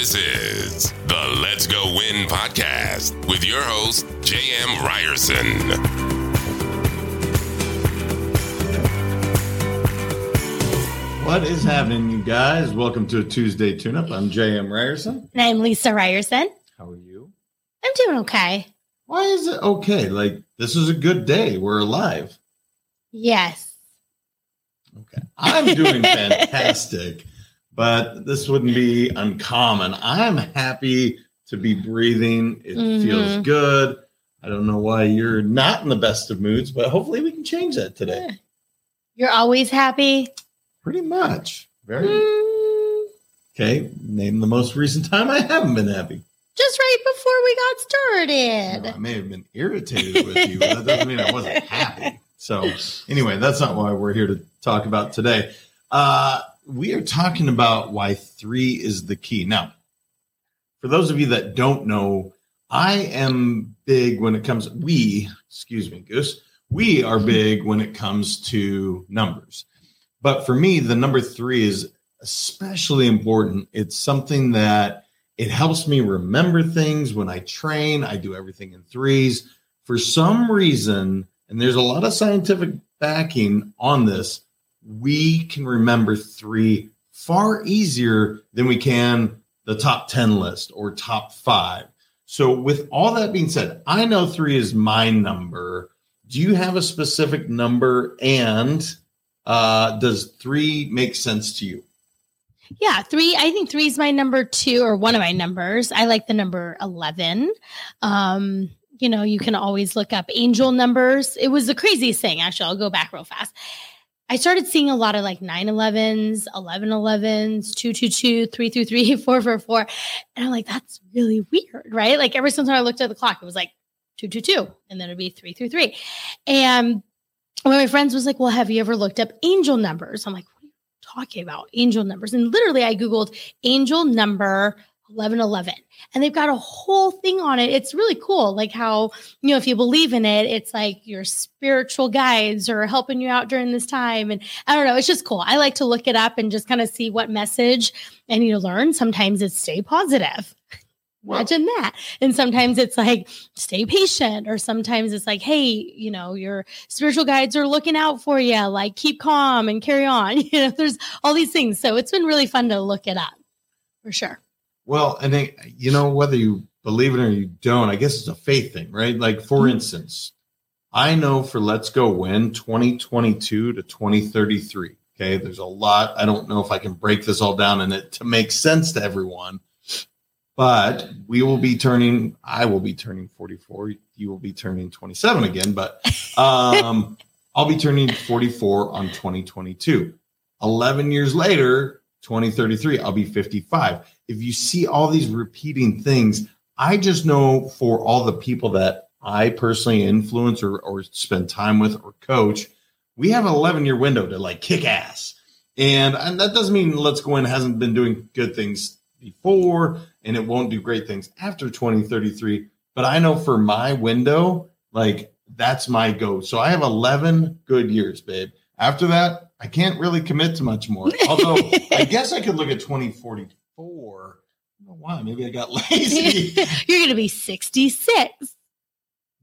This is the Let's Go Win podcast with your host, J.M. Ryerson. What is happening, you guys? Welcome to a Tuesday tune up. I'm J.M. Ryerson. And I'm Lisa Ryerson. How are you? I'm doing okay. Why is it okay? Like, this is a good day. We're alive. Yes. Okay. I'm doing fantastic, but this wouldn't be uncommon. I'm happy to be breathing. It Mhm. feels good. I don't know why you're not in the best of moods, but hopefully we can change that today. You're always happy. Pretty much. Very Mm, okay. Name the most recent time I haven't been happy. just right before we got started. I may have been irritated with you, but that doesn't mean I wasn't happy. So, anyway, that's not why we're here to talk about today. Uh, we are talking about why three is the key. Now, for those of you that don't know, I am big when it comes, we, excuse me, Goose, we are big when it comes to numbers. But for me, the number three is especially important. It's something that it helps me remember things when I train. I do everything in threes. For some reason, and there's a lot of scientific backing on this, we can remember three far easier than we can the top 10 list or top five. So, with all that being said, I know three is my number. Do you have a specific number? And uh, does three make sense to you? Yeah, three. I think three is my number two or one of my numbers. I like the number 11. Um, you know, you can always look up angel numbers. It was the craziest thing. Actually, I'll go back real fast. I started seeing a lot of like 911s, 1111s, 222, 333, 444. And I'm like, that's really weird, right? Like ever since I looked at the clock, it was like 222 and then it'd be 333. And one of my friends was like, well, have you ever looked up angel numbers? I'm like, what are you talking about? Angel numbers. And literally I Googled angel number 1111 and they've got a whole thing on it. It's really cool. Like how, you know, if you believe in it, it's like your spiritual guides are helping you out during this time. And I don't know, it's just cool. I like to look it up and just kind of see what message I need to learn. Sometimes it's stay positive. Imagine that. And sometimes it's like stay patient, or sometimes it's like, hey, you know, your spiritual guides are looking out for you. Like keep calm and carry on. You know, there's all these things. So it's been really fun to look it up for sure. Well, and it, you know, whether you believe it or you don't, I guess it's a faith thing, right? Like, for Mhm. instance, I know for Let's Go Win 2022 to 2033. Okay. There's a lot. I don't know if I can break this all down in it to make sense to everyone, but we will be turning, I will be turning 44. You will be turning 27 again, but um, I'll be turning 44 on 2022. 11 years later, 2033, I'll be 55 if you see all these repeating things, I just know for all the people that I personally influence or, or spend time with or coach, we have an 11 year window to like kick ass. And, and that doesn't mean Let's Go Win hasn't been doing good things before and it won't do great things after 2033. But I know for my window, like that's my go. So I have 11 good years, babe. After that, I can't really commit to much more. Although I guess I could look at 2044 four. I don't know why. Maybe I got lazy. You're going to be 66.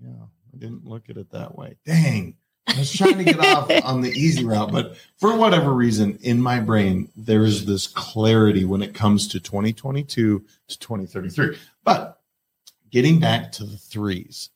yeah, I didn't look at it that way. Dang. I was trying to get off on the easy route, but for whatever reason, in my brain, there is this clarity when it comes to 2022 to 2033. But getting back to the threes,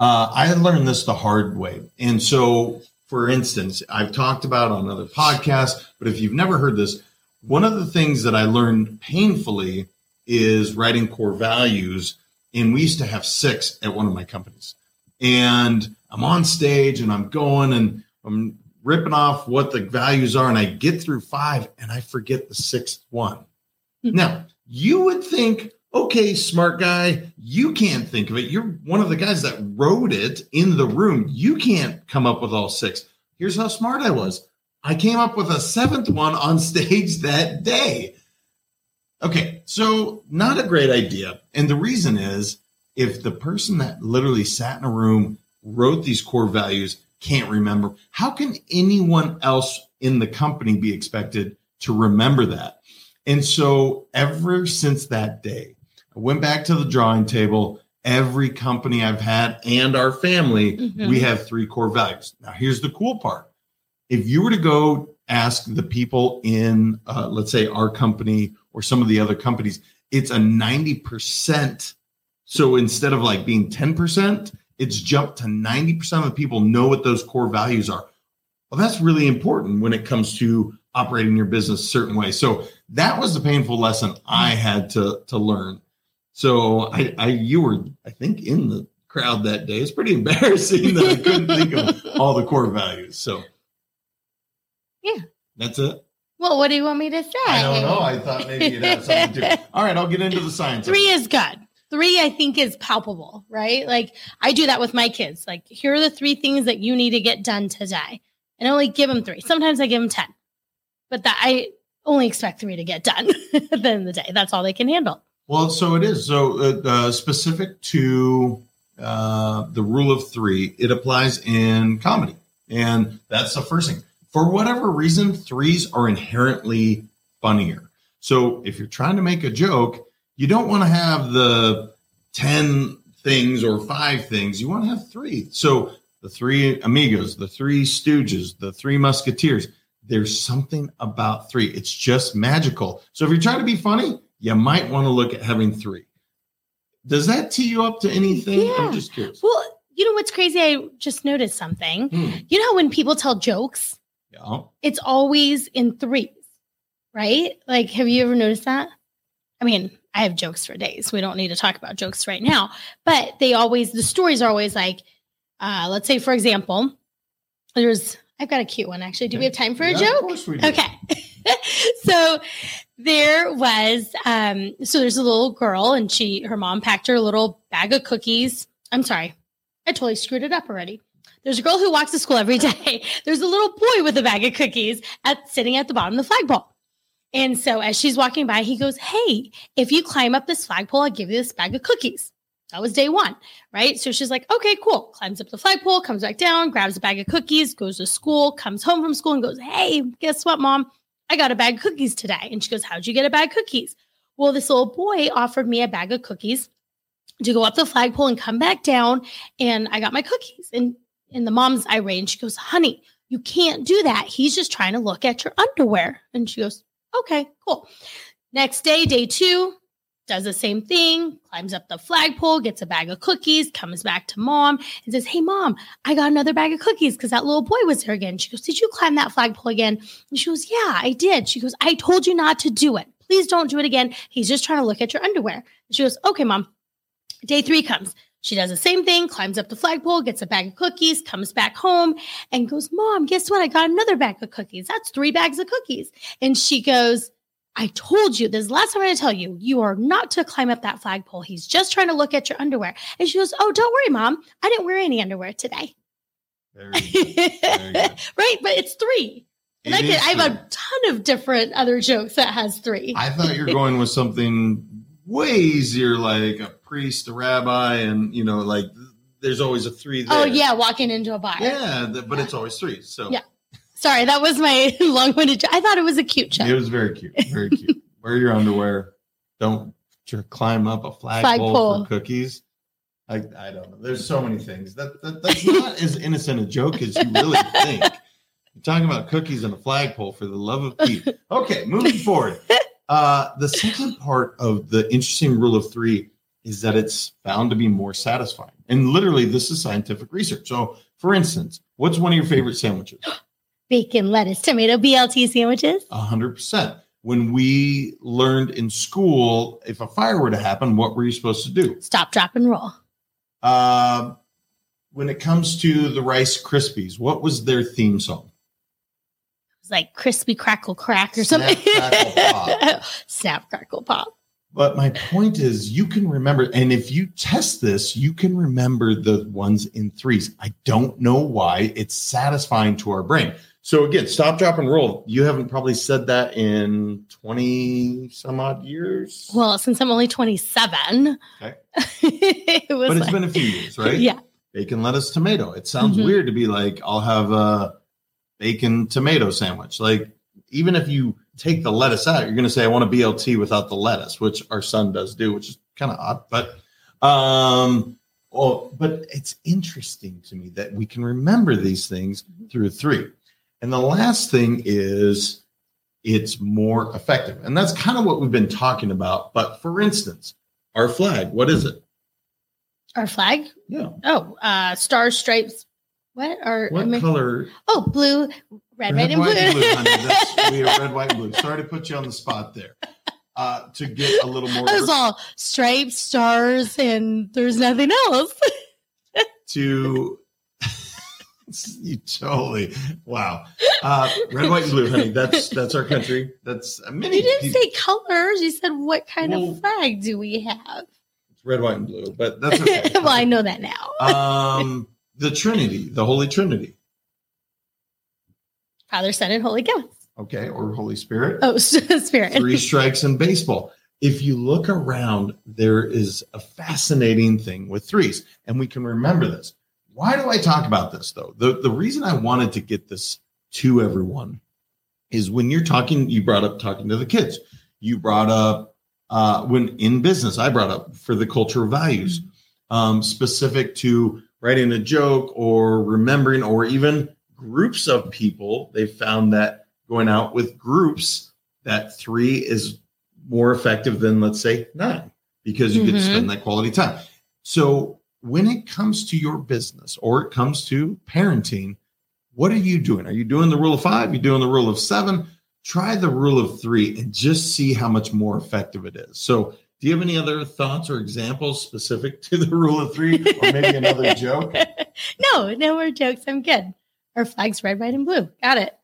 uh, I learned this the hard way. And so, for instance, I've talked about on other podcasts, but if you've never heard this, one of the things that I learned painfully is writing core values. And we used to have six at one of my companies. And I'm on stage and I'm going and I'm ripping off what the values are. And I get through five and I forget the sixth one. Hmm. now, you would think, okay, smart guy, you can't think of it. You're one of the guys that wrote it in the room. You can't come up with all six. Here's how smart I was. I came up with a seventh one on stage that day. Okay, so not a great idea. And the reason is if the person that literally sat in a room, wrote these core values, can't remember, how can anyone else in the company be expected to remember that? And so ever since that day, I went back to the drawing table. Every company I've had and our family, Mhm. we have three core values. Now, here's the cool part. If you were to go ask the people in, uh, let's say, our company or some of the other companies, it's a 90%. So instead of like being 10%, it's jumped to 90% of the people know what those core values are. Well, that's really important when it comes to operating your business a certain way. So that was the painful lesson I had to to learn. So I, I you were I think in the crowd that day. It's pretty embarrassing that I couldn't think of all the core values. So Yeah. that's it. Well, what do you want me to say? I don't know. I thought maybe you'd have something to. All right, I'll get into the science. Three is good. Three, I think, is palpable, right? Like I do that with my kids. Like, here are the three things that you need to get done today. And I only give them three. Sometimes I give them 10, but that I only expect three to get done at the end of the day. That's all they can handle. Well, so it is. So uh, uh, specific to uh, the rule of three, it applies in comedy, and that's the first thing. For whatever reason, threes are inherently funnier. So if you're trying to make a joke, you don't want to have the ten things or five things. You want to have three. So the three amigos, the three stooges, the three musketeers. There's something about three. It's just magical. So if you're trying to be funny, you might want to look at having three. Does that tee you up to anything? Yeah. I'm just curious. Well, you know what's crazy? I just noticed something. Hmm. You know how when people tell jokes, Yeah. it's always in threes, right? Like, have you ever noticed that? I mean, I have jokes for days. We don't need to talk about jokes right now, but they always, the stories are always like, uh, let's say, for example, there's, I've got a cute one actually. Do we have time for a Yeah, joke? Of course we do. Okay. so there was um so there's a little girl and she her mom packed her a little bag of cookies. I'm sorry. I totally screwed it up already. There's a girl who walks to school every day. There's a little boy with a bag of cookies at sitting at the bottom of the flagpole. And so as she's walking by, he goes, Hey, if you climb up this flagpole, I'll give you this bag of cookies. That was day one, right? So she's like, okay, cool. Climbs up the flagpole, comes back down, grabs a bag of cookies, goes to school, comes home from school and goes, Hey, guess what, mom? I got a bag of cookies today. And she goes, How'd you get a bag of cookies? Well, this little boy offered me a bag of cookies to go up the flagpole and come back down. And I got my cookies. And, and the mom's irate. And she goes, Honey, you can't do that. He's just trying to look at your underwear. And she goes, Okay, cool. Next day, day two, does the same thing, climbs up the flagpole, gets a bag of cookies, comes back to mom and says, Hey, mom, I got another bag of cookies because that little boy was there again. She goes, Did you climb that flagpole again? And she goes, Yeah, I did. She goes, I told you not to do it. Please don't do it again. He's just trying to look at your underwear. And she goes, Okay, mom. Day three comes. She does the same thing, climbs up the flagpole, gets a bag of cookies, comes back home, and goes, Mom, guess what? I got another bag of cookies. That's three bags of cookies. And she goes, I told you this is the last time I'm to tell you, you are not to climb up that flagpole. He's just trying to look at your underwear. And she goes, Oh, don't worry, mom. I didn't wear any underwear today. Very good. Very right. But it's three. And It I, could, I have a ton of different other jokes that has three. I thought you were going with something way easier, like a priest, a rabbi, and you know, like there's always a three there. oh, yeah. Walking into a bar. Yeah, th- but it's always three. So Yeah. Sorry. That was my long winded joke. I thought it was a cute joke. it was very cute. Very cute. Wear your underwear. Don't climb up a flagpole, Flagpole. for cookies. I, I don't know. There's so many things. That, that that's not as innocent a joke as you really think. You're talking about cookies and a flagpole for the love of Pete. Okay, moving forward. Uh, the second part of the interesting rule of three is that it's found to be more satisfying. And literally, this is scientific research. So, for instance, what's one of your favorite sandwiches? Bacon, lettuce, tomato, BLT sandwiches. A hundred percent. When we learned in school, if a fire were to happen, what were you supposed to do? Stop, drop, and roll. Uh, when it comes to the Rice Krispies, what was their theme song? It was like crispy crackle crack or Snap, something. crackle, pop. Snap, crackle, pop. But my point is, you can remember, and if you test this, you can remember the ones in threes. I don't know why it's satisfying to our brain. So again, stop, drop, and roll. You haven't probably said that in 20 some odd years. Well, since I'm only 27, Okay. it but it's like- been a few years, right? Yeah. Bacon, lettuce, tomato. It sounds Mhm. weird to be like, I'll have a bacon tomato sandwich. Like even if you take the lettuce out, you're going to say, I want a BLT without the lettuce, which our son does do, which is kind of odd. But, um, well, but it's interesting to me that we can remember these things through three. And the last thing is it's more effective. And that's kind of what we've been talking about. But for instance, our flag, what is it? Our flag? Yeah. Oh, uh, stars, stripes. What are What I- color? Oh, blue, red, white, and blue. honey. That's, we are red, white, and blue. Sorry to put you on the spot there. Uh, to get a little more I was all stripes, stars, and there's nothing else. to you totally wow. Uh, red, white, and blue, honey. That's that's our country. That's uh, many. You didn't people- say colors. You said what kind Well- of flag do we have? It's red, white, and blue, but that's okay. well, I know that now. um, the Trinity, the Holy Trinity, Father, Son, and Holy Ghost. okay, or Holy Spirit. Oh, Spirit. Three strikes in baseball. If you look around, there is a fascinating thing with threes, and we can remember this. Why do I talk about this though? The the reason I wanted to get this to everyone is when you're talking, you brought up talking to the kids. You brought up uh, when in business, I brought up for the cultural values um, specific to writing a joke or remembering, or even groups of people. They found that going out with groups, that three is more effective than let's say nine because you get to mm-hmm. spend that quality time. So when it comes to your business or it comes to parenting, what are you doing? Are you doing the rule of five? You're you doing the rule of seven? Try the rule of three and just see how much more effective it is. So, do you have any other thoughts or examples specific to the rule of three, or maybe another joke? no, no more jokes. I'm good. Our flag's red, white, and blue. Got it.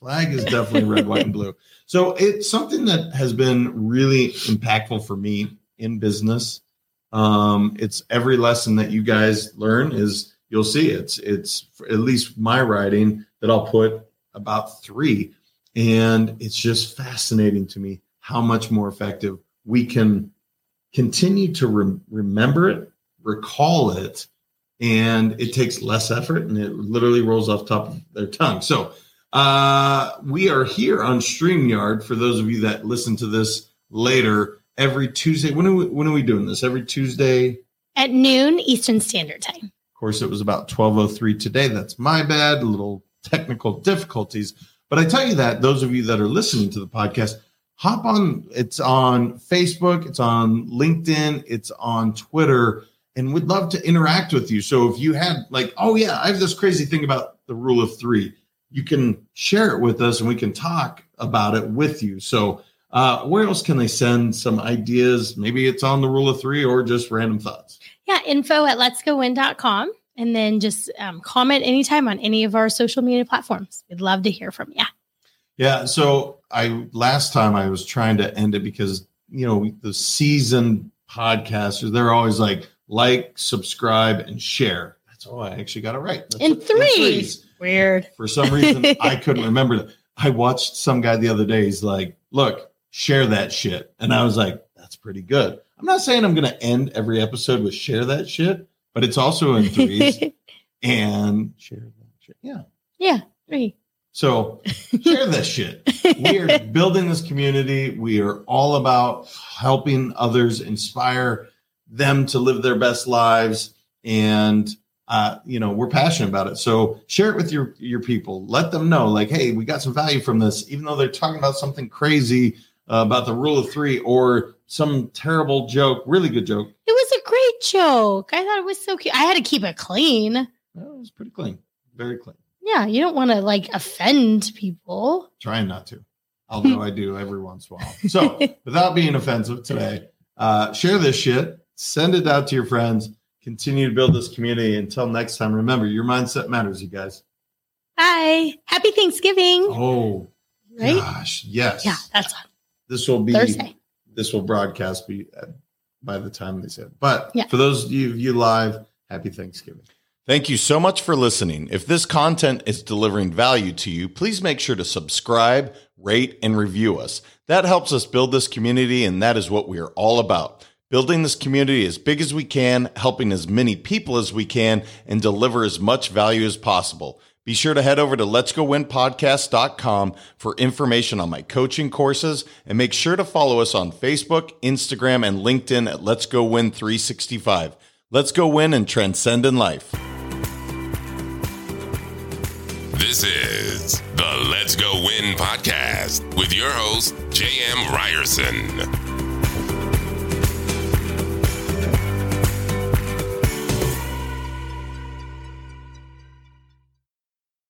Flag is definitely red, white, and blue. So it's something that has been really impactful for me in business. Um, it's every lesson that you guys learn is you'll see it's it's at least my writing that I'll put about three, and it's just fascinating to me how much more effective we can continue to rem- remember it, recall it, and it takes less effort and it literally rolls off top of their tongue. So uh, we are here on StreamYard for those of you that listen to this later every Tuesday. When are we, when are we doing this? Every Tuesday. At noon Eastern Standard Time. Of course, it was about 1203 today. That's my bad. Little technical difficulties. But I tell you that those of you that are listening to the podcast, hop on. It's on Facebook, it's on LinkedIn, it's on Twitter, and we'd love to interact with you. So if you had like, oh yeah, I have this crazy thing about the rule of three, you can share it with us and we can talk about it with you. So uh, where else can they send some ideas? Maybe it's on the rule of three or just random thoughts. Yeah, info at letsgowin.com. And then just um, comment anytime on any of our social media platforms. We'd love to hear from you. Yeah. So I last time I was trying to end it because you know the seasoned podcasters they're always like like, subscribe, and share. That's all I actually got it right. That's In it. threes. Weird. For some reason, I couldn't remember. it. I watched some guy the other day. He's like, "Look, share that shit," and I was like, "That's pretty good." I'm not saying I'm going to end every episode with share that shit, but it's also in threes and share that shit. Yeah. yeah, three. So share this shit. We are building this community. We are all about helping others, inspire them to live their best lives, and uh, you know we're passionate about it. So share it with your your people. Let them know, like, hey, we got some value from this, even though they're talking about something crazy uh, about the rule of three or some terrible joke, really good joke. It was a great joke. I thought it was so cute. I had to keep it clean. Well, it was pretty clean, very clean. Yeah, you don't want to like offend people. trying not to although i do every once in a while so without being offensive today uh, share this shit send it out to your friends continue to build this community until next time remember your mindset matters you guys Bye. Happy Thanksgiving. oh right? gosh yes Yeah, that's on this will be Thursday. this will broadcast be uh, by the time they said but Yeah. for those of you, you live happy thanksgiving Thank you so much for listening. If this content is delivering value to you, please make sure to subscribe, rate, and review us. That helps us build this community, and that is what we are all about. Building this community as big as we can, helping as many people as we can, and deliver as much value as possible. Be sure to head over to letsgowinpodcast.com for information on my coaching courses and make sure to follow us on Facebook, Instagram, and LinkedIn at Let's Go Win 365. Let's go win and transcend in life. This is the Let's Go Win podcast with your host, J.M. Ryerson.